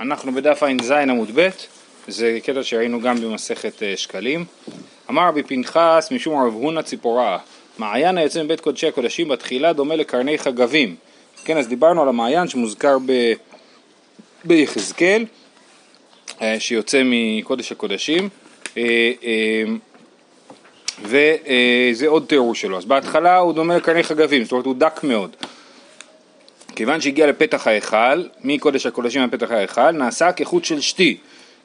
אנחנו בדף ע"ז עמוד ב', זה קטע שראינו גם במסכת אה, שקלים. אמר רבי פנחס משום רב הונא ציפורה, מעיין היוצא מבית קודשי הקודשים בתחילה דומה לקרני חגבים. כן, אז דיברנו על המעיין שמוזכר ב... ביחזקאל, אה, שיוצא מקודש הקודשים, אה, וזה עוד תיאור שלו. אז בהתחלה הוא דומה לקרני חגבים, זאת אומרת הוא דק מאוד. כיוון שהגיע לפתח ההיכל, מקודש הקודשים לפתח ההיכל, נעשה כחוט של שתי.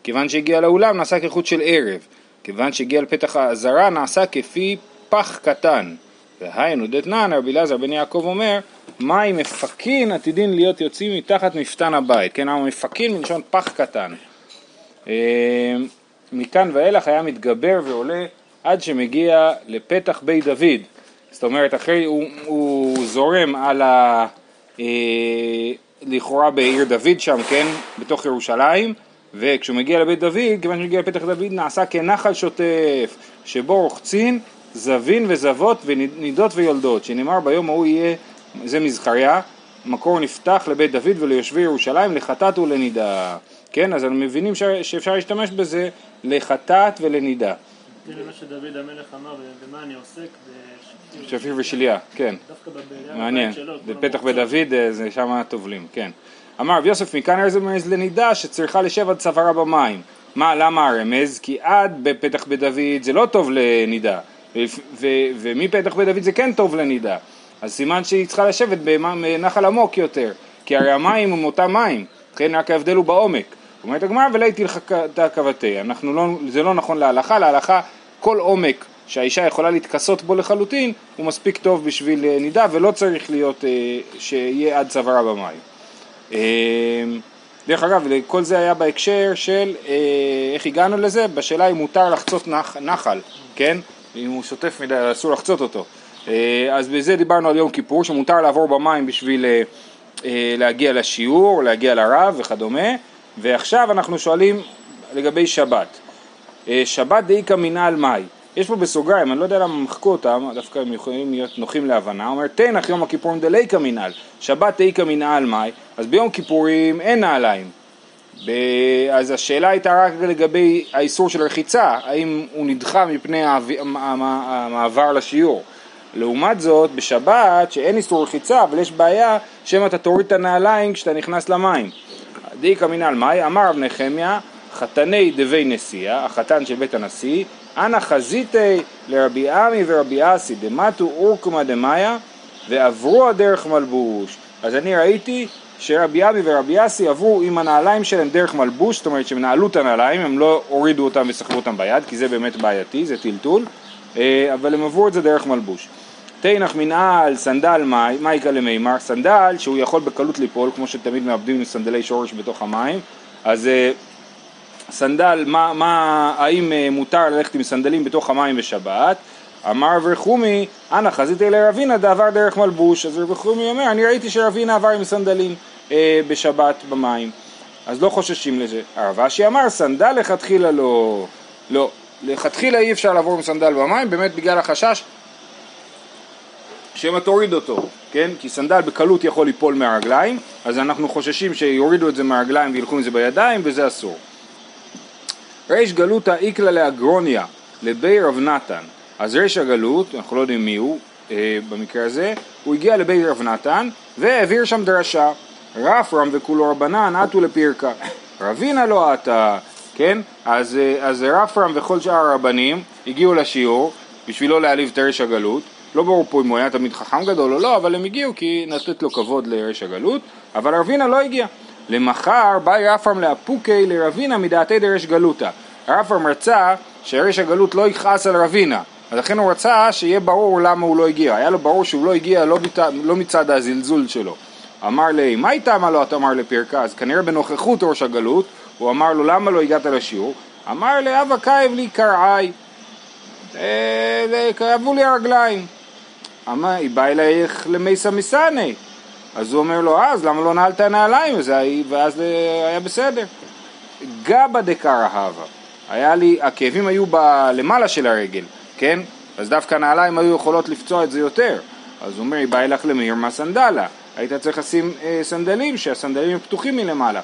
כיוון שהגיע לאולם, נעשה כחוט של ערב. כיוון שהגיע לפתח האזהרה, נעשה כפי פח קטן. והיינו דתנן, רבי אלעזר בן יעקב אומר, מים מפקין עתידין להיות יוצאים מתחת מפתן הבית. כן, המפקין מלשון פח קטן. אה, מכאן ואילך היה מתגבר ועולה עד שמגיע לפתח בית דוד. זאת אומרת, אחרי הוא, הוא זורם על ה... אה, לכאורה בעיר דוד שם, כן, בתוך ירושלים, וכשהוא מגיע לבית דוד, כיוון שהוא מגיע לפתח דוד, נעשה כנחל שוטף, שבו רוחצין זבין וזבות ונידות ויולדות, שנאמר ביום ההוא יהיה, זה מזכריה, מקור נפתח לבית דוד וליושבי ירושלים לחטאת ולנידה. כן, אז אנחנו מבינים שאפשר להשתמש בזה לחטאת ולנידה. זה מה שדוד המלך אמר, במה אני עוסק? שפיר ושליה, כן. מעניין. בפתח בית דוד אה, זה שם טובלים, כן. אמר רב יוסף מכאן רמז לנידה שצריכה לשב עד צווארה במים. מה, למה הרמז? כי עד בפתח בית דוד זה לא טוב לנידה, ומפתח בית דוד זה כן טוב לנידה. אז סימן שהיא צריכה לשבת בנחל עמוק יותר, כי הרי המים הם אותם מים, לכן רק ההבדל הוא בעומק. אומרת הגמרא ולהיטי לך כבתי, לא, זה לא נכון להלכה, להלכה כל עומק שהאישה יכולה להתכסות בו לחלוטין, הוא מספיק טוב בשביל אה, נידה ולא צריך להיות, אה, שיהיה עד צווארה במים. אה, דרך אגב, כל זה היה בהקשר של איך הגענו לזה, בשאלה אם מותר לחצות נח, נחל, כן? אם הוא שוטף מדי, אסור לחצות אותו. אז בזה דיברנו על יום כיפור, שמותר לעבור במים בשביל להגיע לשיעור, להגיע לרב וכדומה, ועכשיו אנחנו שואלים לגבי שבת. שבת דאיכא מינא מאי, יש פה בסוגריים, אני לא יודע למה מחקו אותם, דווקא הם יכולים להיות נוחים להבנה, אומר תנח יום הכיפורים דליקא מנהל, שבת תיקא מנהל מאי, אז ביום כיפורים אין נעליים. ב... אז השאלה הייתה רק לגבי האיסור של רחיצה, האם הוא נדחה מפני המעבר לשיעור. לעומת זאת, בשבת, שאין איסור רחיצה, אבל יש בעיה, שמא אתה תוריד את הנעליים כשאתה נכנס למים. דיקא מנהל מאי, אמר רב נחמיה, חתני דבי נשיאה, החתן של בית הנשיא, אנא חזיתי לרבי עמי ורבי אסי דמטו אורקומא דמאיה ועברו הדרך מלבוש. אז אני ראיתי שרבי עמי ורבי אסי עברו עם הנעליים שלהם דרך מלבוש, זאת אומרת שהם נעלו את הנעליים, הם לא הורידו אותם וסחבו אותם ביד, כי זה באמת בעייתי, זה טלטול, אה, אבל הם עברו את זה דרך מלבוש. תינח מנעל סנדל מאי איכא למימר, סנדל שהוא יכול בקלות ליפול, כמו שתמיד מאבדים סנדלי שורש בתוך המים, אז אה, סנדל, מה, מה, האם אה, מותר ללכת עם סנדלים בתוך המים בשבת? אמר רב רחומי, אנא חזיתיה לרבינא דעבר דרך מלבוש, אז רב רחומי אומר, אני ראיתי שרבינא עבר עם סנדלים אה, בשבת במים, אז לא חוששים לזה. רב אשי אמר, סנדל לכתחילה לא, לא, לכתחילה אי אפשר לעבור עם סנדל במים, באמת בגלל החשש שמא תוריד אותו, כן? כי סנדל בקלות יכול ליפול מהרגליים, אז אנחנו חוששים שיורידו את זה מהרגליים וילכו עם זה בידיים, וזה אסור. ריש גלותא איקלה לאגרוניה, לבי רב נתן. אז ריש הגלות, אנחנו לא יודעים מי הוא אה, במקרה הזה, הוא הגיע לבי רב נתן והעביר שם דרשה. רפרם וכולו רבנן עטו לפירקה. רבינה לא עטה, כן? אז, אה, אז רפרם וכל שאר הרבנים הגיעו לשיעור בשביל לא להעליב את ריש הגלות. לא ברור פה אם הוא היה תמיד חכם גדול או לא, אבל הם הגיעו כי נתת לו כבוד לריש הגלות, אבל רבינה לא הגיע. למחר באי רפרם לאפוקי לרבינה מדעתי דרש גלותא. רפרם רצה שרש הגלות לא יכעס על רבינה, אז לכן הוא רצה שיהיה ברור למה הוא לא הגיע. היה לו ברור שהוא לא הגיע לא, בת... לא מצד הזלזול שלו. אמר לי, מה איתה מה לא אתה אמר לפרקה? אז כנראה בנוכחות ראש הגלות, הוא אמר לו, למה לא הגעת לשיעור? אמר לי, אבא כאב לי קרעי, אה, כאבו לי הרגליים. אמר, היא באה אלייך למייסה מסני. אז הוא אומר לו, אז למה לא נעלת נעליים? ואז היה בסדר. גבא דקרא הווה. היה לי, הכאבים היו למעלה של הרגל, כן? אז דווקא נעליים היו יכולות לפצוע את זה יותר. אז הוא אומר, היא באה לך למיר מהסנדלה. היית צריך לשים אה, סנדלים, שהסנדלים הם פתוחים מלמעלה.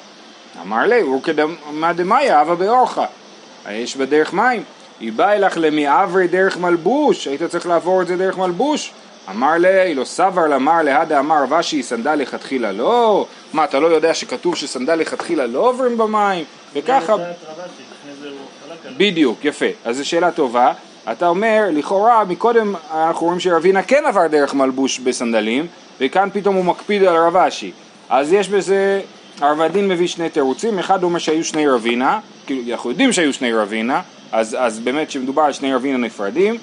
אמר לי, הוא כדמה דמאיה, אבא באורחה. יש בדרך מים. היא באה אלך למעברי דרך מלבוש, היית צריך לעבור את זה דרך מלבוש. אמר לי, לא סבר למר להדה אמר רבשי סנדל לכתחילה לא? מה, אתה לא יודע שכתוב שסנדל לכתחילה לא עוברים במים? וככה... בדיוק, יפה. אז זו שאלה טובה. אתה אומר, לכאורה, מקודם אנחנו רואים שרבינה כן עבר דרך מלבוש בסנדלים, וכאן פתאום הוא מקפיד על רבשי. אז יש בזה, הרבדין מביא שני תירוצים, אחד אומר שהיו שני רבינה, כאילו אנחנו יודעים שהיו שני רבינה, אז, אז באמת שמדובר על שני רבינה נפרדים,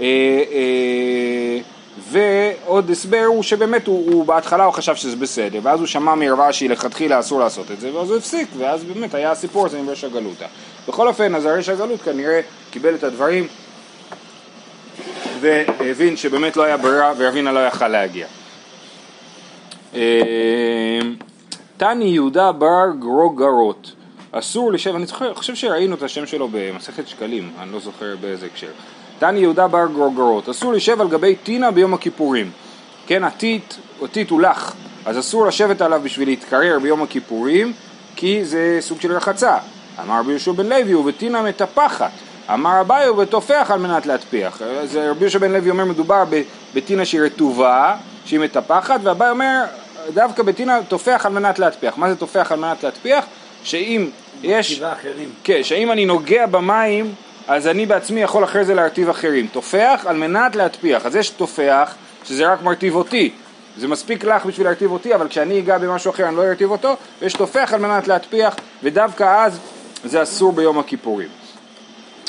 אה, אה, ועוד הסבר הוא שבאמת הוא, הוא בהתחלה הוא חשב שזה בסדר, ואז הוא שמע מרבשי לכתחילה אסור לעשות את זה, ואז הוא הפסיק, ואז באמת היה הסיפור הזה עם רשע גלותא. בכל אופן, אז הרשע גלות כנראה קיבל את הדברים והבין שבאמת לא היה ברירה ורבינה לא יכל להגיע. אה, תני יהודה בר גרוגרות אסור לשב, אני חושב שראינו את השם שלו במסכת שקלים, אני לא זוכר באיזה הקשר. תני יהודה בר גרוגרות אסור לשב על גבי טינה ביום הכיפורים. כן, הטיט, הטיט הוא לח, אז אסור לשבת עליו בשביל להתקרר ביום הכיפורים, כי זה סוג של רחצה. אמר רבי יהושע בן לוי, ובטינה מטפחת. אמר אביי, ובטופח על מנת להטפיח. אז רבי יהושע בן לוי אומר, מדובר בטינה שהיא רטובה, שהיא מטפחת, ואביי אומר, דווקא בטינה טופח על מנת להטפיח. מה זה טופח על מנת להטפיח? שאם יש... אחרים. כן, שאם אני נוגע במים, אז אני בעצמי יכול אחרי זה להרטיב אחרים. טופח על מנת להטפיח. אז יש טופח, שזה רק מרטיב אותי. זה מספיק לך בשביל להרטיב אותי, אבל כשאני אגע במשהו אחר אני לא ארטיב אותו, ויש טופח על מנת להטפיח, ודווקא אז זה אסור ביום הכיפורים.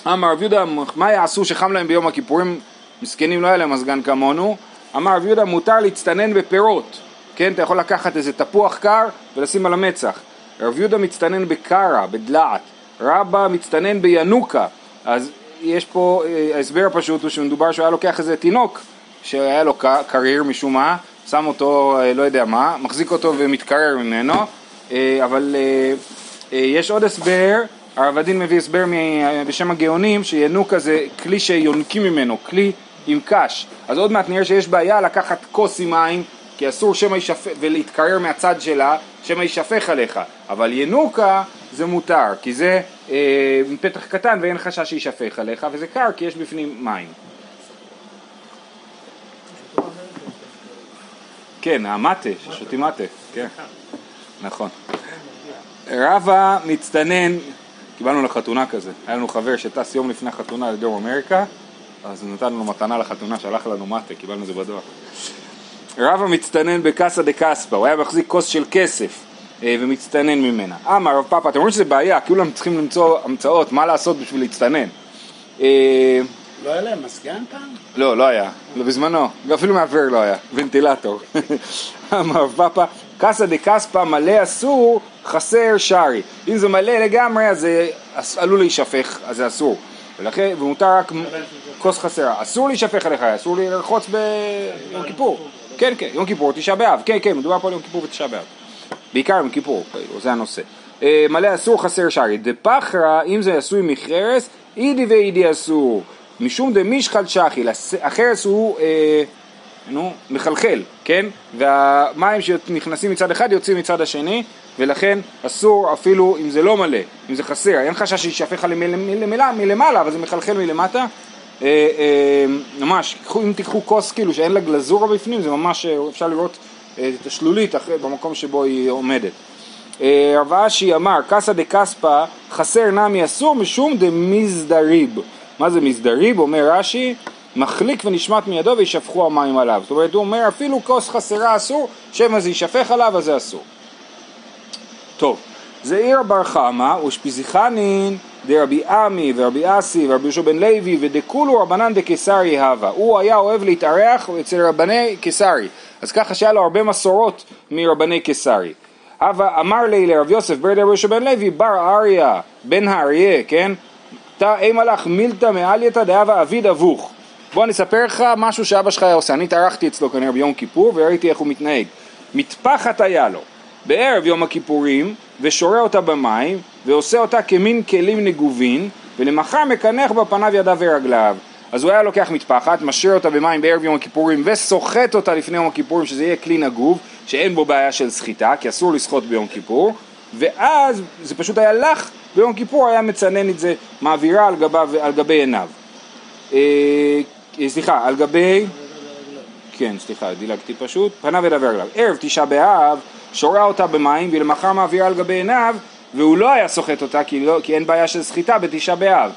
אמר רב יהודה, מה יעשו שחם להם ביום הכיפורים? מסכנים לא היה להם מזגן כמונו. אמר רב יהודה, מותר להצטנן בפירות. כן, אתה יכול לקחת איזה תפוח קר ולשים על המצח. רב יהודה מצטנן בקרה, בדלעת. רבא מצטנן בינוקה. אז יש פה, אה, ההסבר הפשוט הוא שמדובר שהוא היה לוקח איזה תינוק שהיה לו ק- קריר משום מה, שם אותו, אה, לא יודע מה, מחזיק אותו ומתקרר ממנו, אה, אבל יש עוד הסבר, הרב הדין מביא הסבר בשם הגאונים, שינוקה זה כלי שיונקים ממנו, כלי עם קש. אז עוד מעט נראה שיש בעיה לקחת כוס עם מים, כי אסור שמא יישפך, ולהתקרר מהצד שלה, שמא יישפך עליך. אבל ינוקה זה מותר, כי זה אה, פתח קטן ואין חשש שיישפך עליך, וזה קר כי יש בפנים מים. כן, המטה, ששותים מטה, כן, נכון. רבא מצטנן, קיבלנו לחתונה כזה, היה לנו חבר שטס יום לפני החתונה לדרום אמריקה, אז נתנו לו מתנה לחתונה, שלח לנו מטה, קיבלנו את זה בדואר. רבא מצטנן בקסא דה קספא, הוא היה מחזיק כוס של כסף אה, ומצטנן ממנה. אמר רב פאפא, אתם רואים שזה בעיה, כולם צריכים למצוא המצאות, מה לעשות בשביל להצטנן. אה, לא היה להם מזגן פעם? לא, לא היה, לא בזמנו, אפילו מאוורר לא היה, ונטילטור. אמר רב פאפא, קסא דה קספא מלא אסור, חסר שרי. אם זה מלא לגמרי, אז זה עלול להישפך, אז זה אסור. ולכן, ומותר רק כוס חסרה. אסור להישפך עליך, אסור לרחוץ ביום כיפור. כן, כן, יום כיפור, תשעה באב, כן, כן, מדובר פה על יום כיפור ותשעה באב. בעיקר יום כיפור, כאילו, זה הנושא. אה, מלא אסור חסר שרי. דפחרא, אם זה עשוי מחרס, אידי ואידי אסור. משום דמישחל שחי, לס- החרס הוא, אה, נו, מחלחל, כן? והמים שנכנסים מצד אחד יוצאים מצד השני, ולכן אסור אפילו אם זה לא מלא, אם זה חסר, אין חשש מלמעלה, מלמעלה, אבל זה מחלחל מלמטה. אה, אה, ממש, אם תיקחו כוס כאילו שאין לה גלזורה בפנים, זה ממש, אה, אפשר לראות את השלולית במקום שבו היא עומדת. רב אשי אמר, קסא דה כספא חסר נמי אסור משום דמזדריב. מה זה מזדריב? אומר רש"י, מחליק ונשמט מידו וישפכו המים עליו. זאת אומרת, הוא אומר אפילו כוס חסרה אסור, שמא זה יישפך עליו אז זה אסור. טוב, זעיר בר חמא ושפיזיחנין דרבי עמי ורבי אסי ורבי יהושע בן לוי ודכולו רבנן דקיסרי הווה. הוא היה אוהב להתארח אצל רבני קיסרי. אז ככה שהיה לו הרבה מסורות מרבני קיסרי. הווה אמר לי לרב יוסף בר דרבי יהושע בן לוי בר אריה בן האריה, כן? תא אימה לך מילתא מעלייתא דהווה אביד אבוך. בוא אני אספר לך משהו שאבא שלך היה עושה. אני התארחתי אצלו כנראה ביום כיפור וראיתי איך הוא מתנהג. מטפחת היה לו. בערב יום הכיפורים ושורה אותה במים ועושה אותה כמין כלים נגובין ולמחר מקנח בפניו ידיו ורגליו אז הוא היה לוקח מטפחת, משאיר אותה במים בערב יום הכיפורים וסוחט אותה לפני יום הכיפורים שזה יהיה כלי נגוב שאין בו בעיה של סחיטה כי אסור לסחוט ביום כיפור ואז זה פשוט היה לך, ביום כיפור היה מצנן את זה, מעבירה על, גביו, על גבי עיניו. אה, סליחה, על גבי... כן, סליחה, דילגתי פשוט. פניו ידבר עליו. ערב תשעה באב, שורה אותה במים, ולמחר מעבירה על גבי עיניו, והוא לא היה סוחט אותה כי, לא, כי אין בעיה של סחיטה בתשעה באב.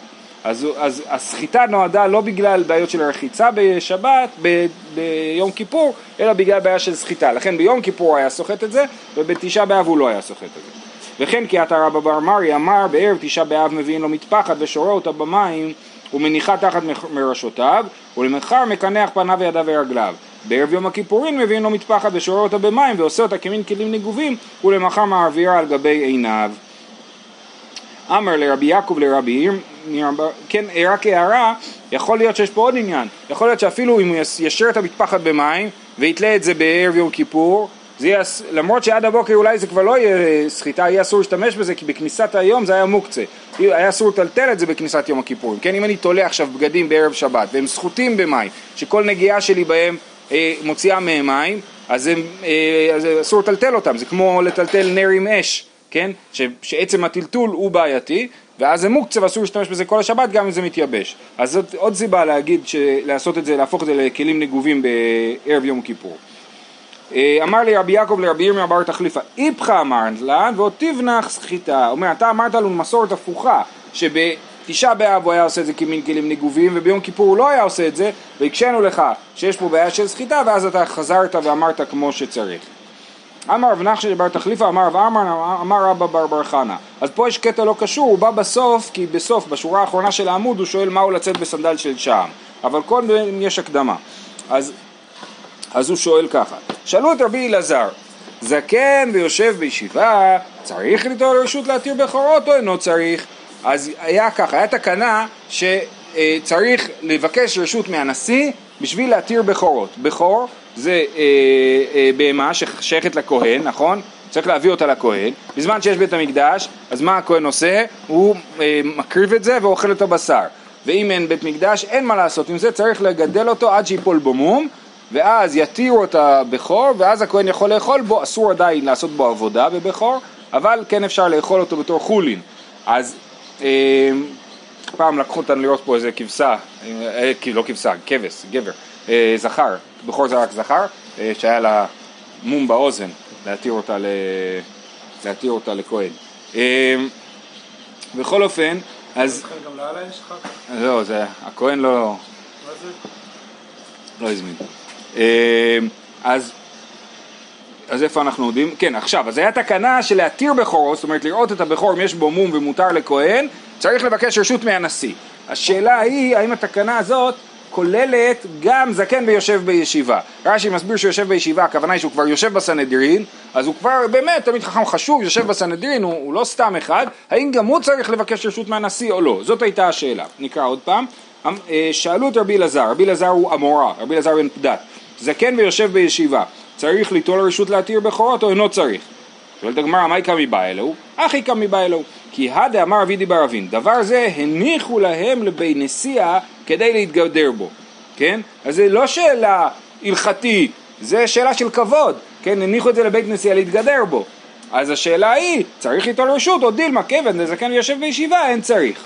אז, אז הסחיטה נועדה לא בגלל בעיות של רחיצה בשבת, ב, ביום כיפור, אלא בגלל בעיה של סחיטה. לכן ביום כיפור הוא היה סוחט את זה, ובתשעה באב הוא לא היה סוחט את זה. וכן כי עתה רבא בר מרי אמר בערב תשעה באב מביאים לו מטפחת ושורה אותה במים ומניחה תחת מראשותיו ולמחר מקנח פניו וידיו ורגליו. בערב יום הכיפורים מביאים לו מטפחת ושורה אותה במים ועושה אותה כמין כלים נגובים ולמחר מעבירה על גבי עיניו. אמר לרבי יעקב לרבי עיר, כן, רק הערה, יכול להיות שיש פה עוד עניין, יכול להיות שאפילו אם הוא ישר את המטפחת במים ויתלה את זה בערב יום כיפור, זה יהיה, למרות שעד הבוקר אולי זה כבר לא יהיה סחיטה, יהיה אסור להשתמש בזה כי בכניסת היום זה היה מוקצה, היה אסור לטלטל את זה בכניסת יום הכיפורים, כן, אם אני תולה עכשיו בגדים בערב שבת והם סחוטים במים, שכל נגיעה שלי בהם אה, מוציאה מהם מים, אז, הם, אה, אז אסור לטלטל אותם, זה כמו לטלטל נר עם אש, כן? ש, שעצם הטלטול הוא בעייתי, ואז זה מוקצה ואסור להשתמש בזה כל השבת גם אם זה מתייבש. אז זאת עוד סיבה להגיד, לעשות את זה, להפוך את זה לכלים נגובים בערב יום כיפור. אה, אמר לי רבי יעקב לרבי ירמיה בר תחליפה, איפכא אמרת לן ועוד תבנח סחיטה. אומר, אתה אמרת לנו מסורת הפוכה, שב... תשעה באב הוא היה עושה את זה כמין כלים נגובים וביום כיפור הוא לא היה עושה את זה והקשינו לך שיש פה בעיה של סחיטה ואז אתה חזרת ואמרת כמו שצריך. אמר רב נחשי בר תחליפה אמר רב אמר אמר רבא בר בר חנה אז פה יש קטע לא קשור הוא בא בסוף כי בסוף בשורה האחרונה של העמוד הוא שואל מהו לצאת בסנדל של שעם. אבל קודם יש הקדמה. אז, אז הוא שואל ככה שאלו את רבי אלעזר זקן ויושב בישיבה צריך ליטול רשות להתיר בכורות או אינו צריך אז היה ככה, היה תקנה שצריך לבקש רשות מהנשיא בשביל להתיר בכורות. בכור זה אה, אה, בהמה ששייכת לכהן, נכון? צריך להביא אותה לכהן. בזמן שיש בית המקדש, אז מה הכהן עושה? הוא אה, מקריב את זה ואוכל את הבשר. ואם אין בית מקדש, אין מה לעשות עם זה, צריך לגדל אותו עד שיפול בו מום, ואז יתירו את הבכור, ואז הכהן יכול לאכול בו, אסור עדיין לעשות בו עבודה בבכור, אבל כן אפשר לאכול אותו בתור חולין. אז פעם לקחו אותנו לראות פה איזה כבשה, אה, לא כבשה, כבש, גבר, אה, זכר, בכור זה רק זכר, אה, שהיה לה מום באוזן, להתיר אותה, ל... להתיר אותה לכהן. אמ, בכל אופן, אז... גם לאללה יש? לא, זה, הכהן לא... מה זה? לא הזמין. אמ, אז אז איפה אנחנו יודעים? כן, עכשיו, אז היה תקנה של להתיר בכורו, זאת אומרת לראות את הבכור אם יש בו מום ומותר לכהן, צריך לבקש רשות מהנשיא. השאלה היא, האם התקנה הזאת כוללת גם זקן ויושב בישיבה. רש"י מסביר שיושב בישיבה, הכוונה היא שהוא כבר יושב בסנהדרין, אז הוא כבר באמת תמיד חכם חשוב, יושב בסנהדרין, הוא, הוא לא סתם אחד, האם גם הוא צריך לבקש רשות מהנשיא או לא? זאת הייתה השאלה. נקרא עוד פעם. אמ, אה, שאלו את רבי אלעזר, רבי אלעזר הוא אמורה, רבי אלעזר בן פדת, זקן ויושב בישיבה. צריך ליטול רשות להתיר בכורות או אינו צריך? שואלת הגמרא, מה יקמי בא אלוהו? אחי קמי בא אלוהו. כי הדה אמר אבידי בר אבין, דבר זה הניחו להם לבי נשיאה כדי להתגדר בו, כן? אז זה לא שאלה הלכתית, זה שאלה של כבוד, כן? הניחו את זה לבית נשיאה להתגדר בו. אז השאלה היא, צריך ליטול רשות או דילמה, כבן דזקן ויושב בישיבה, אין צריך.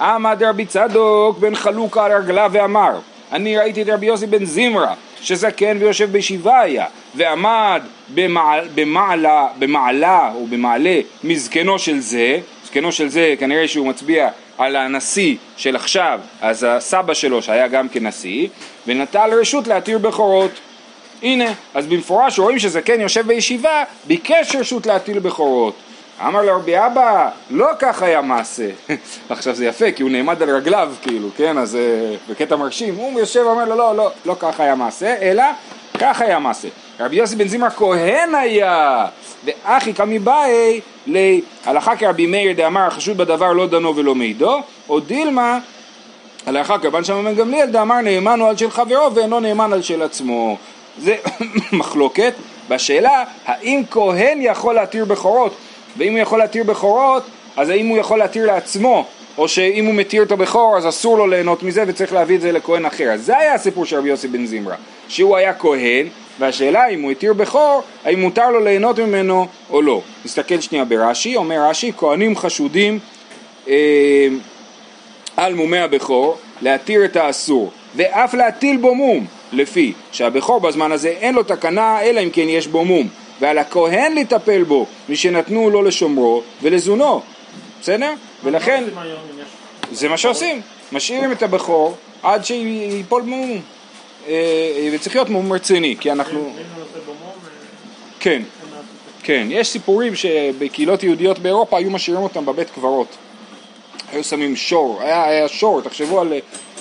עמד רבי צדוק בן חלוקה על רגליו ואמר, אני ראיתי את רבי יוסי בן זמרה שזקן ויושב בישיבה היה, ועמד במעלה, במעלה, או במעלה מזקנו של זה, זקנו של זה כנראה שהוא מצביע על הנשיא של עכשיו, אז הסבא שלו שהיה גם כנשיא, ונטל רשות להתיר בכורות. הנה, אז במפורש רואים שזקן יושב בישיבה, ביקש רשות להטיל בכורות. אמר לרבי אבא, לא כך היה מעשה. עכשיו זה יפה, כי הוא נעמד על רגליו, כאילו, כן? אז אה, בקטע מרשים, הוא יושב ואומר לו, לא, לא, לא כך היה מעשה, אלא כך היה מעשה. רבי יוסי בן זמרה כהן היה, ואחי קמי באי להלכה כרבי מאיר דאמר החשוד בדבר לא דנו ולא מעידו, או דילמה הלכה כרבן שם בן גמליאל דאמר נאמן הוא על של חברו ואינו נאמן על של עצמו. זה מחלוקת בשאלה האם כהן יכול להתיר בכורות ואם הוא יכול להתיר בכורות, אז האם הוא יכול להתיר לעצמו, או שאם הוא מתיר את הבכור אז אסור לו ליהנות מזה וצריך להביא את זה לכהן אחר. אז זה היה הסיפור של רבי יוסי בן זמרה, שהוא היה כהן, והשאלה אם הוא התיר בכור, האם מותר לו ליהנות ממנו או לא. נסתכל שנייה ברש"י, אומר רש"י, כהנים חשודים אה, על מומי הבכור להתיר את האסור, ואף להטיל בו מום, לפי שהבכור בזמן הזה אין לו תקנה אלא אם כן יש בו מום, ועל הכהן לטפל בו, משנתנו לו לשומרו ולזונו, בסדר? ולכן, זה מה שעושים, משאירים את הבכור עד שיפול מום, אה, וצריך להיות מום רציני, כי אנחנו, במום, אה, כן. כן, יש סיפורים שבקהילות יהודיות באירופה היו משאירים אותם בבית קברות. היו שמים שור, היה, היה שור, תחשבו על,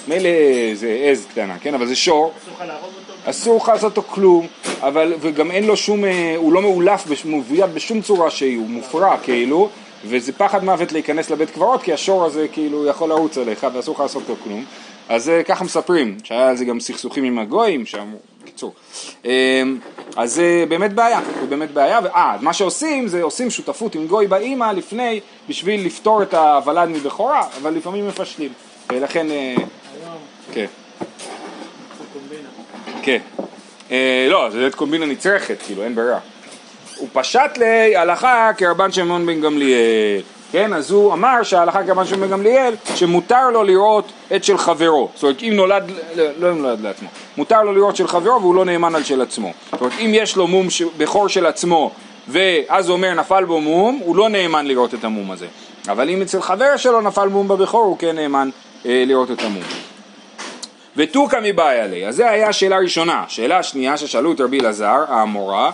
מילא זה עז קטנה, כן, אבל זה שור, אסור לך להרוג אותו? אסור לך לעשות אותו כלום, אבל, וגם אין לו שום, אה, הוא לא מאולף, מבוית בשום צורה שהיא, הוא מופרע כאילו, וזה פחד מוות להיכנס לבית קברות, כי השור הזה כאילו יכול לרוץ עליך ואסור לך לעשות לו כלום. אז אה, ככה מספרים, שהיה על זה גם סכסוכים עם הגויים, שאמרו, קיצור. אה, אז זה באמת בעיה, זה באמת בעיה, ואה, מה שעושים זה עושים שותפות עם גוי באימא לפני, בשביל לפתור את הוולד מבכורה, אבל לפעמים מפשלים, ולכן, אה, היום כן. כן. אה, לא, באמת קומבינה נצרכת, כאילו, אין ברירה. הוא פשט להלכה כרבן שמעון בן גמליאל, כן? אז הוא אמר שההלכה כרבן שמעון בן גמליאל, שמותר לו לראות את של חברו. זאת אומרת, אם נולד, לא, לא אם נולד לעצמו, מותר לו לראות של חברו והוא לא נאמן על של עצמו. זאת אומרת, אם יש לו מום בכור של עצמו, ואז הוא אומר נפל בו מום, הוא לא נאמן לראות את המום הזה. אבל אם אצל חבר שלו נפל מום בבכור, הוא כן נאמן אה, לראות את המום. ותוכא מבעיה לי. אז זה היה השאלה הראשונה. שאלה השנייה ששאלו את רבי אלעזר, האמורה,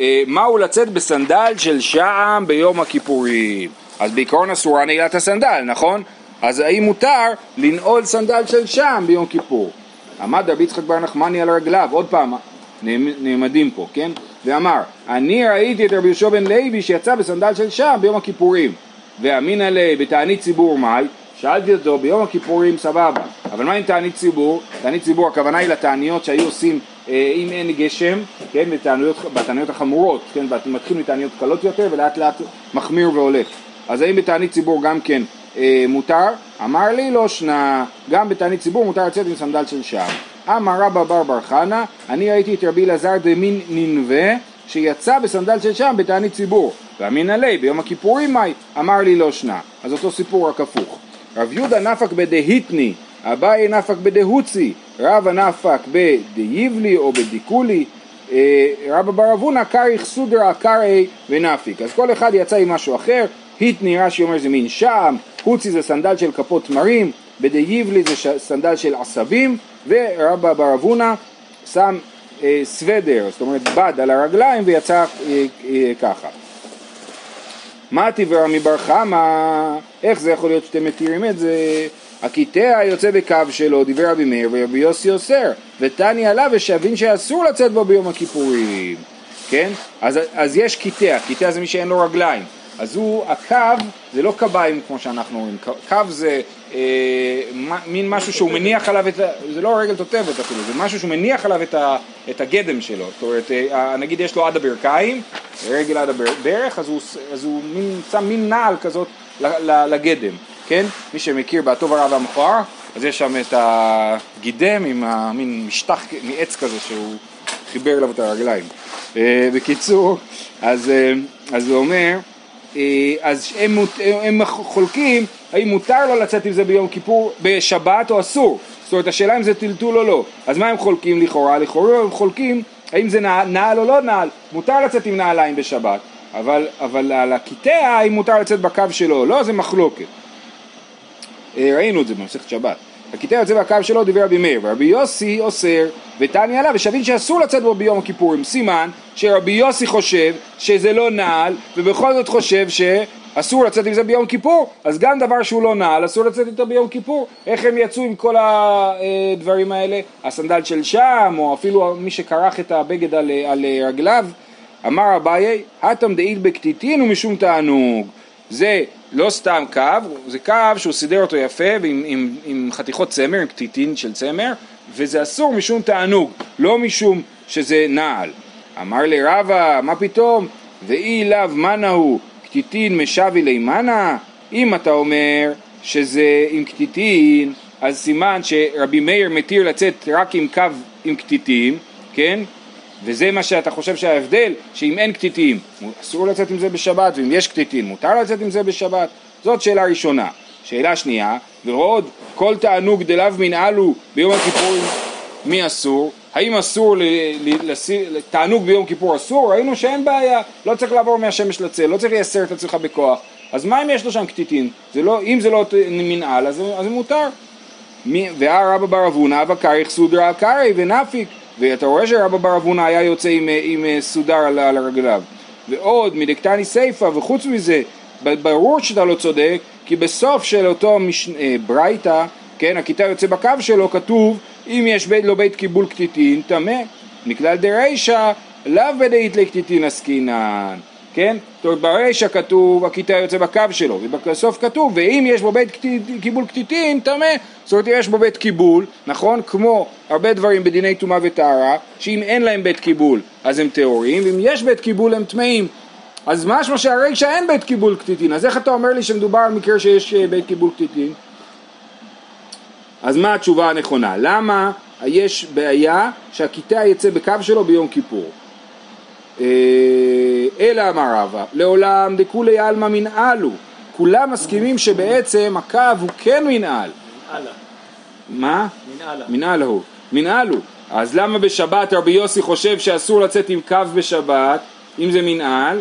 אה, מהו לצאת בסנדל של שעם ביום הכיפורים? אז בעיקרון אסורה נעילת הסנדל, נכון? אז האם מותר לנעול סנדל של שעם ביום כיפור? עמד רבי יצחק בר נחמני על רגליו, עוד פעם, נעמ- נעמדים פה, כן? ואמר, אני ראיתי את רבי יהושע בן לוי שיצא בסנדל של שעם ביום הכיפורים. ואמינא ליה בתענית ציבור מאי? שאלתי אותו ביום הכיפורים סבבה, אבל מה עם תענית ציבור? תענית ציבור הכוונה היא לתעניות שהיו עושים אה, אם אין גשם, כן, בתעניות, בתעניות החמורות, כן, מתחיל מתעניות קלות יותר ולאט לאט מחמיר והולך. אז האם בתענית ציבור גם כן אה, מותר? אמר לי לא שנה, גם בתענית ציבור מותר לצאת עם סנדל של שער. אמר רבא בר בר חנה, אני ראיתי את רבי אלעזר דמין ננבה שיצא בסנדל של שם בתענית ציבור. ואמינא ליה ביום הכיפורים מאי, אמר לי לא שנה. אז אותו סיפור רק הפוך. רב יהודה נפק בדהיתני, אביי נפק בדהוצי, רבא נפק בדייבלי או בדיקולי, אה, רבה בר רב הונא כריך סודרא אכרעיה ונפיק. אז כל אחד יצא עם משהו אחר, היטני רש"י אומר זה מין שעם, הוצי זה סנדל של כפות תמרים, בדיבלי זה סנדל של עשבים, ורבה בר רב הונא שם אה, סודר, זאת אומרת בד על הרגליים ויצא אה, אה, ככה. מתיב רמי בר חמא, איך זה יכול להיות שאתם מתירים את זה? הקיטע יוצא בקב שלו, דברי רבי מאיר ורבי יוסי אוסר, ותני עליו ושהבין שאסור לצאת בו ביום הכיפורים, כן? אז, אז יש קיטע, קיטע זה מי שאין לו רגליים, אז הוא, הקו זה לא קביים כמו שאנחנו רואים, קו זה אה, מין משהו שהוא מניח עליו את ה... זה לא רגל תותבת אפילו, זה משהו שהוא מניח עליו את, ה, את הגדם שלו, זאת אומרת, אה, נגיד יש לו עד הברכיים, רגל עד הברך, אז הוא, אז הוא מין, שם מין נעל כזאת לגדם, כן? מי שמכיר בטוב הרע והמכוער, אז יש שם את הגידם עם המין משטח מעץ כזה שהוא חיבר אליו את הרגליים. אה, בקיצור, אז, אה, אז הוא אומר, אה, אז הם, הם חולקים האם מותר לו לצאת עם זה ביום כיפור בשבת או אסור. זאת אומרת השאלה אם זה טלטול או לא. אז מה הם חולקים לכאורה? לכאורה הם חולקים האם זה נעל, נעל או לא נעל. מותר לצאת עם נעליים בשבת, אבל, אבל על הקיטע האם מותר לצאת בקו שלו או לא זה מחלוקת. אה, ראינו את זה במסכת שבת. הקיטע יוצא בקו שלו דיבר רבי מאיר, ורבי יוסי אוסר, ותניא עליו, ושבין שאסור לצאת בו ביום הכיפורים. סימן שרבי יוסי חושב שזה לא נעל, ובכל זאת חושב שאסור לצאת עם זה ביום כיפור, אז גם דבר שהוא לא נעל, אסור לצאת איתו ביום כיפור. איך הם יצאו עם כל הדברים האלה? הסנדל של שם, או אפילו מי שכרך את הבגד על, על רגליו. אמר אביי, הטם דאית בקטיטין ומשום תענוג. זה לא סתם קו, זה קו שהוא סידר אותו יפה ועם עם, עם חתיכות צמר, עם קטיטין של צמר, וזה אסור משום תענוג, לא משום שזה נעל. אמר לי רבא, מה פתאום? ואי לאו מנה הוא, קטיטין משווי לימנה? אם אתה אומר שזה עם קטיטין, אז סימן שרבי מאיר מתיר לצאת רק עם קו עם קטיטין, כן? וזה מה שאתה חושב שההבדל, שאם אין קטיטים, אסור לצאת עם זה בשבת, ואם יש קטיטים, מותר לצאת עם זה בשבת? זאת שאלה ראשונה. שאלה שנייה, ועוד, כל תענוג דלאו מנהלו ביום הכיפורים, מי אסור? האם אסור, תענוג ביום כיפור אסור? ראינו שאין בעיה, לא צריך לעבור מהשמש לצל, לא צריך לייסר את עצמך בכוח. אז מה אם יש לו שם קטיטין? לא, אם זה לא מנהל, אז, זה מותר. והא רבא בר אבונה אבקריך סודרא קרעי ונפיק ואתה רואה שרבא בר אבונה היה יוצא עם, עם סודר על, על רגליו ועוד מדקתני סיפא וחוץ מזה ברור שאתה לא צודק כי בסוף של אותו מש... אה, ברייתא כן הכיתה יוצא בקו שלו כתוב אם יש בית לו בית קיבול קטיטין טמא מכלל דרישא לאו בדאית לקטיטין עסקינן כן? ברישא כתוב הכיתה יוצא בקו שלו ובסוף כתוב ואם יש בו בית קיבול קטיטין טמא זאת אומרת יש בו בית קיבול נכון? כמו הרבה דברים בדיני טומאה וטהרה שאם אין להם בית קיבול אז הם טהורים ואם יש בית קיבול הם טמאים אז משמע שהרישא אין בית קיבול קטיטין אז איך אתה אומר לי שמדובר על מקרה שיש אה, בית קיבול קטיטין? אז מה התשובה הנכונה? למה יש בעיה שהכיתה יצא בקו שלו ביום כיפור? אה, אלא אמר רבא, לעולם דכולי עלמא מנהלו, כולם מסכימים שבעצם הקו הוא כן מנהל. מנהלה. מה? מנהלה. מנהל הוא. מנהל הוא. אז למה בשבת רבי יוסי חושב שאסור לצאת עם קו בשבת, אם זה מנהל?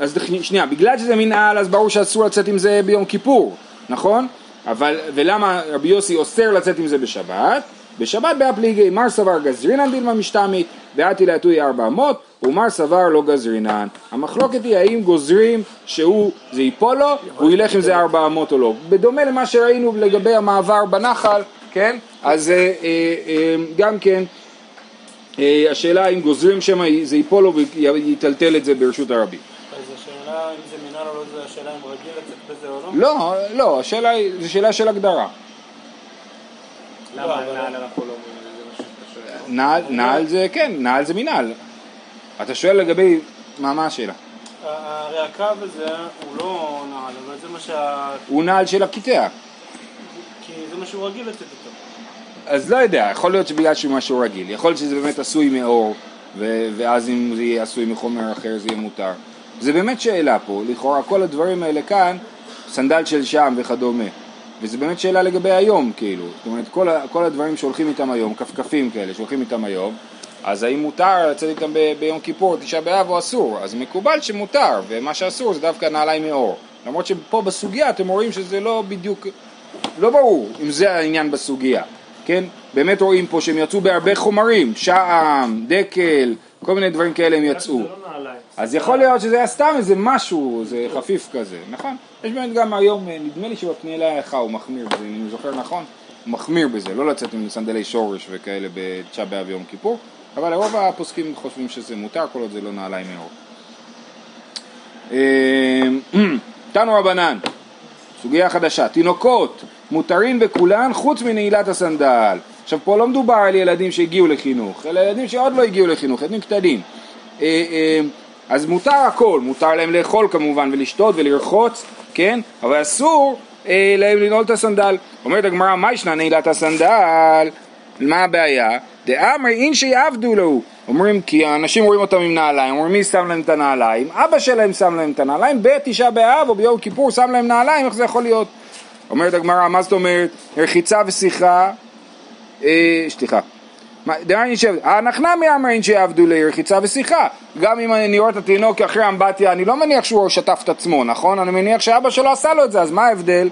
אז שנייה, בגלל שזה מנהל אז ברור שאסור לצאת עם זה ביום כיפור, נכון? אבל, ולמה רבי יוסי אוסר לצאת עם זה בשבת? בשבת באפליגי מר סבר גזרינן דילמה משתמית ואתי להטוי ארבע אמות ומר סבר לא גזרינן. המחלוקת היא האם גוזרים שהוא, זה ייפול לו והוא ילך עם זה ארבע אמות או לא. בדומה למה שראינו לגבי המעבר בנחל, כן? אז אה, אה, אה, גם כן אה, השאלה אם גוזרים שמא זה ייפול לו ויטלטל את זה ברשות הרבים. אז השאלה אם זה מנהל או לא זה השאלה אם רגיל לצאת בזה או לא? לא, לא, השאלה היא, זו שאלה של הגדרה. למה נעל אנחנו לא אומרים את זה, זה מה שאתה שואל. נעל, נעל זה, כן, נעל זה מנהל. אתה שואל לגבי, מה, מה השאלה? הרי הקו הזה הוא לא נעל, אבל זה מה שה... הוא נעל של הקטע. כי זה מה שהוא רגיל לצאת איתו. אז לא יודע, יכול להיות שבגלל שהוא משהו רגיל, יכול להיות שזה באמת עשוי מאור, ו- ואז אם זה יהיה עשוי מחומר אחר זה יהיה מותר. זה באמת שאלה פה, לכאורה כל הדברים האלה כאן, סנדל של שם וכדומה. וזה באמת שאלה לגבי היום, כאילו. זאת אומרת, כל, כל הדברים שהולכים איתם היום, כפכפים כאלה שהולכים איתם היום, אז האם מותר לצאת איתם ב- ביום כיפור, תשעה באב או אסור? אז מקובל שמותר, ומה שאסור זה דווקא נעליים מאור. למרות שפה בסוגיה אתם רואים שזה לא בדיוק, לא ברור אם זה העניין בסוגיה, כן? באמת רואים פה שהם יצאו בהרבה חומרים, שעם, דקל, כל מיני דברים כאלה הם יצאו. לא. אז יכול להיות שזה היה סתם איזה משהו, איזה חפיף כזה, נכון? יש באמת גם היום, אה, נדמה לי שבפנייה לך הוא מחמיר בזה, אם אני זוכר נכון, הוא מחמיר בזה, לא לצאת עם סנדלי שורש וכאלה בתשעה באב יום כיפור, אבל רוב הפוסקים חושבים שזה מותר כל עוד זה לא נעליים מאור. אה, תנו רבנן, סוגיה חדשה, תינוקות מותרים בכולן חוץ מנעילת הסנדל. עכשיו פה לא מדובר על ילדים שהגיעו לחינוך, אלא ילדים שעוד לא הגיעו לחינוך, ילדים קטנים. אה, אה, אז מותר הכל, מותר להם לאכול כמובן ולשתות ולרחוץ, כן? אבל אסור אה, להם לנעול את הסנדל. אומרת הגמרא, מה ישנה נעילת הסנדל? מה הבעיה? דאמרי אין שיעבדו לו. אומרים כי האנשים רואים אותם עם נעליים, אומרים מי שם להם את הנעליים? אבא שלהם שם להם את הנעליים, בתשעה באב או ביום כיפור שם להם נעליים, איך זה יכול להיות? אומרת הגמרא, מה זאת אומרת? רחיצה ושיחה, אה, סליחה. מה, דהיינו ישב, הנחנמי אמרין שיעבדו לרחיצה ושיחה. גם אם אני רואה את התינוק אחרי אמבטיה, אני לא מניח שהוא שטף את עצמו, נכון? אני מניח שאבא שלו עשה לו את זה, אז מה ההבדל?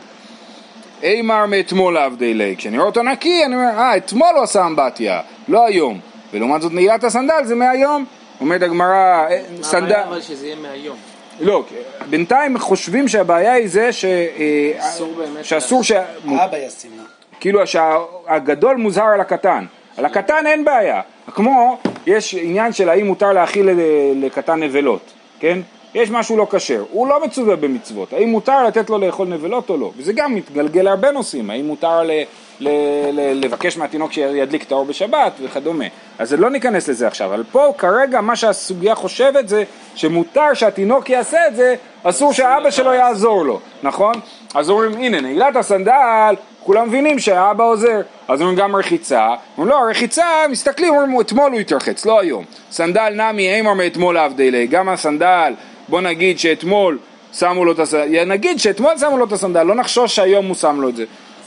אימר מאתמול עבדי לי. כשאני רואה אותו נקי, אני אומר, אה, אתמול הוא עשה אמבטיה, לא היום. ולעומת זאת נעילת הסנדל זה מהיום. אומרת הגמרא, אה, סנדל... הבעיה אבל שזה יהיה מהיום. לא, בינתיים חושבים שהבעיה היא זה ש... אה, אסור באמת שאסור ש... אבא ישים לה. כאילו שהגדול מוזהר על הקטן. על הקטן אין בעיה. כמו, יש עניין של האם מותר להאכיל לקטן נבלות, כן? יש משהו לא כשר, הוא לא מצווה במצוות, האם מותר לתת לו לאכול נבלות או לא? וזה גם מתגלגל להרבה נושאים, האם מותר ל- ל- ל- לבקש מהתינוק שידליק את האור בשבת וכדומה. אז לא ניכנס לזה עכשיו, אבל פה כרגע מה שהסוגיה חושבת זה שמותר שהתינוק יעשה את זה, אסור שאבא שלו יעזור לו, נכון? אז אומרים הנה נעילת הסנדל, כולם מבינים שהאבא עוזר, אז אומרים גם רחיצה, אומרים לא, רחיצה, מסתכלים, אומרים אתמול הוא התרחץ, לא היום. סנדל נמי אימר מאתמול עבדי גם הסנדל, בוא נגיד שאתמול שמו לו את הסנדל, נגיד שאתמול שמו לו את הסנדל, לא נחשוש שהיום הוא שם לו את זה.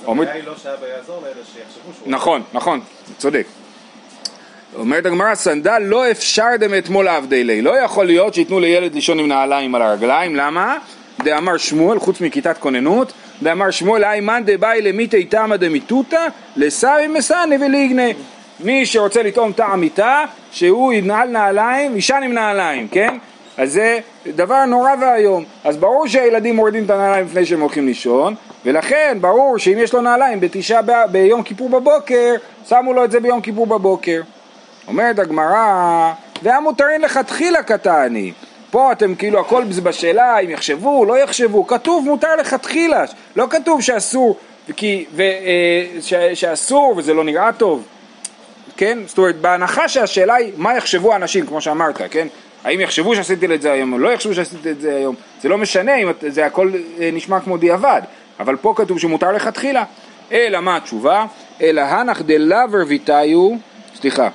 הבעיה היא לא שאבא יעזור לה, אלא שיחשבו שהוא... נכון, נכון, צודק. אומרת הגמרא, סנדל לא אפשר דמאתמול עבדי ליה. לא יכול להיות שייתנו לילד לישון עם נעליים על הרגליים, למה? דאמר שמואל, חוץ מכיתת כוננות, דאמר שמואל, איימן דבאי למיתי תמא דמיתותא, לסרי מסני וליגנה. מי שרוצה לטעום טעם מיתה, שהוא ינעל נעליים, יישן עם נעליים, כן? אז זה דבר נורא ואיום. אז ברור שהילדים מורידים את הנעליים לפני שהם הולכים לישון, ולכן ברור שאם יש לו נעליים בתשעה ב... ביום כיפור בבוקר, שמו לו את זה ביום כיפור בבוקר. אומרת הגמרא, והמותרים לכתחילה קטני. פה אתם כאילו הכל בשאלה אם יחשבו, לא יחשבו, כתוב מותר לכתחילה, לא כתוב שאסור, כי, ו, אה, ש, שאסור וזה לא נראה טוב, כן? זאת אומרת, בהנחה שהשאלה היא מה יחשבו האנשים, כמו שאמרת, כן? האם יחשבו שעשיתי את זה היום או לא יחשבו שעשיתי את זה היום, זה לא משנה אם זה הכל אה, נשמע כמו דיעבד, אבל פה כתוב שמותר לכתחילה. אלא מה התשובה? אלא הנח דלאו רביתיו, סליחה,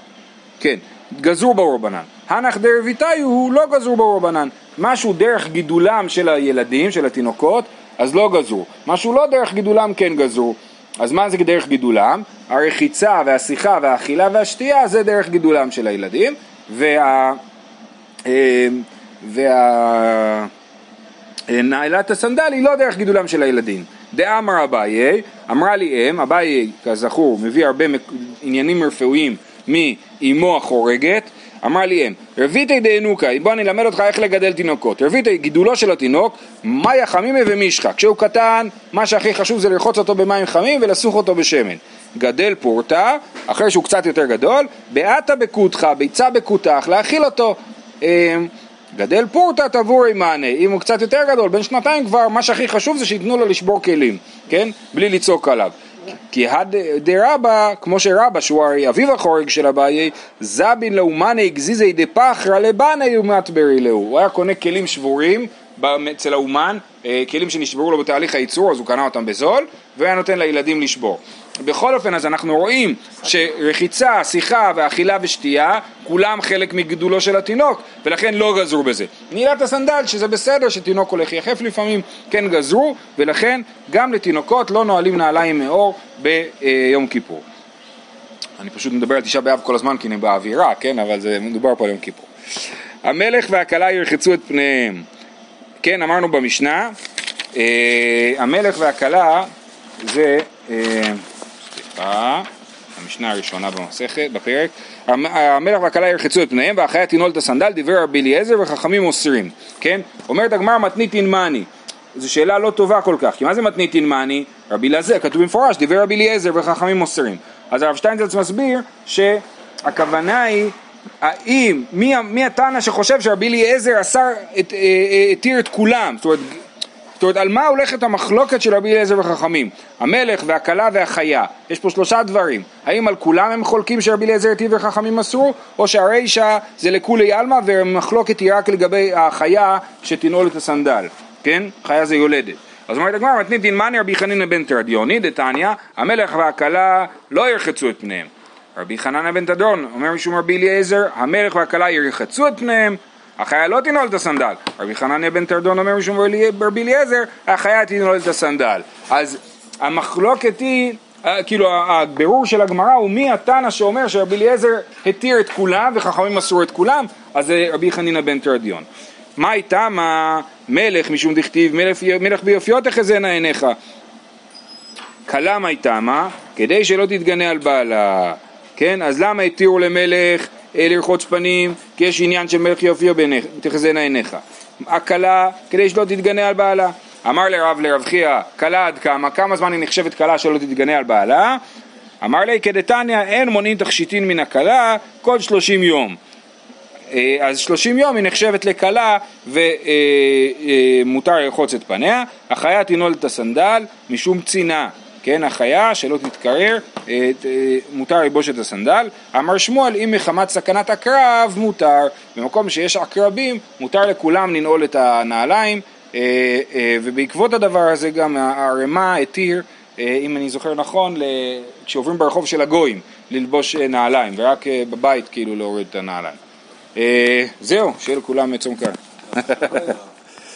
כן, גזור ברבנן. הנח דרביתאי הוא לא גזור ברבנן. משהו דרך גידולם של הילדים, של התינוקות, אז לא גזור. משהו לא דרך גידולם כן גזור. אז מה זה דרך גידולם? הרחיצה והשיחה והאכילה והשתייה זה דרך גידולם של הילדים. וה... אה, וה... נעלת הסנדל היא לא דרך גידולם של הילדים. דאמר אביי, אמרה לי אם, אביי כזכור מביא הרבה עניינים רפואיים מאימו החורגת, אמר לי אם, רביתי דאנוקה, בוא אני אלמד אותך איך לגדל תינוקות. רביתי, גידולו של התינוק, מאיה חמימה ומישחה. כשהוא קטן, מה שהכי חשוב זה לרחוץ אותו במים חמים ולסוך אותו בשמן. גדל פורטה, אחרי שהוא קצת יותר גדול, באתה בקותך, ביצה בקותך, להאכיל אותו. אמ, גדל פורטה תבורי מענה, אם הוא קצת יותר גדול, בן שנתיים כבר, מה שהכי חשוב זה שייתנו לו לשבור כלים, כן? בלי לצעוק עליו. כי דרבא, כמו שרבא, שהוא הרי אביו החורג של אביי, זבין לאומני גזיזי דפחרא לבני ומטברי להו. הוא היה קונה כלים שבורים אצל האומן, אה, כלים שנשברו לו בתהליך הייצור, אז הוא קנה אותם בזול, והיה נותן לילדים לשבור. בכל אופן, אז אנחנו רואים שרחיצה, שיחה ואכילה ושתייה, כולם חלק מגידולו של התינוק, ולכן לא גזרו בזה. נעילת הסנדל, שזה בסדר שתינוק הולך יחף לפעמים, כן גזרו, ולכן גם לתינוקות לא נועלים נעליים מאור ביום כיפור. אני פשוט מדבר על תשעה באב כל הזמן כי אני באווירה, כן? אבל זה מדובר פה על יום כיפור. המלך והכלה ירחצו את פניהם. כן, אמרנו במשנה, אה, המלך והכלה זה... אה, סליחה, המשנה הראשונה במסכת, בפרק, המלך והכלה ירחצו את פניהם והחיה תנעול את הסנדל, דיבר רבי אליעזר וחכמים אוסרים, כן? אומרת הגמר מתניתין מאני, זו שאלה לא טובה כל כך, כי מה זה מתניתין מאני? רבי אליעזר, כתוב במפורש, דיבר רבי אליעזר וחכמים אוסרים. אז הרב שטיינזלץ מסביר שהכוונה היא האם, מי, מי התנא שחושב שרבי אליעזר אסר, אה, אה, התיר את כולם, זאת אומרת זאת אומרת, על מה הולכת המחלוקת של רבי אליעזר וחכמים? המלך והכלה והחיה. יש פה שלושה דברים. האם על כולם הם חולקים שרבי אליעזר היטיב וחכמים אסרו, או שהרישא זה לכולי עלמא והמחלוקת היא רק לגבי החיה שתנעול את הסנדל, כן? חיה זה יולדת. אז אומרת הגמרא, מתנית דינמני רבי חנינא בן תרדיוני, דתניא, המלך והכלה לא ירחצו את פניהם. רבי חננא בן תדרון, אומר משום רבי אליעזר, המלך והכלה ירחצו את פניהם, החיה לא תנעול את הסנדל. רבי חנניה בן תרדון אומר משום רבי אליעזר, החיה תנעול את הסנדל. אז המחלוקת היא, אה, כאילו הבירור של הגמרא הוא מי התנא שאומר שרבי אליעזר התיר את כולם וחכמים אסור את כולם, אז זה רבי חנינא בן תרדיון. מה איתם המלך משום דכתיב מלך, מלך ביופיו תחזינה עיניך. כלה מה איתמה? כדי שלא תתגנה על בעלה. כן, אז למה התירו למלך לרחוץ פנים, כי יש עניין של מלך יופיע תחזינה עיניך. הכלה, כדי שלא תתגנה על בעלה. אמר לרב לרב חייא, כלה עד כמה? כמה זמן היא נחשבת כלה שלא תתגנה על בעלה? אמר לי כדתניא, אין מונין תכשיטין מן הכלה כל שלושים יום. אה, אז שלושים יום היא נחשבת לכלה ומותר לרחוץ את פניה, החיה תנעול את הסנדל משום צינה. כן, החיה שלא תתקרר, אה, מותר ללבוש את הסנדל. אמר שמואל, אם מחמת סכנת הקרב, מותר. במקום שיש עקרבים, מותר לכולם לנעול את הנעליים, אה, אה, ובעקבות הדבר הזה גם הרמ"א התיר אה, אם אני זוכר נכון, כשעוברים ברחוב של הגויים, ללבוש אה, נעליים, ורק אה, בבית כאילו להוריד את הנעליים. אה, זהו, שיהיה לכולם צום קל.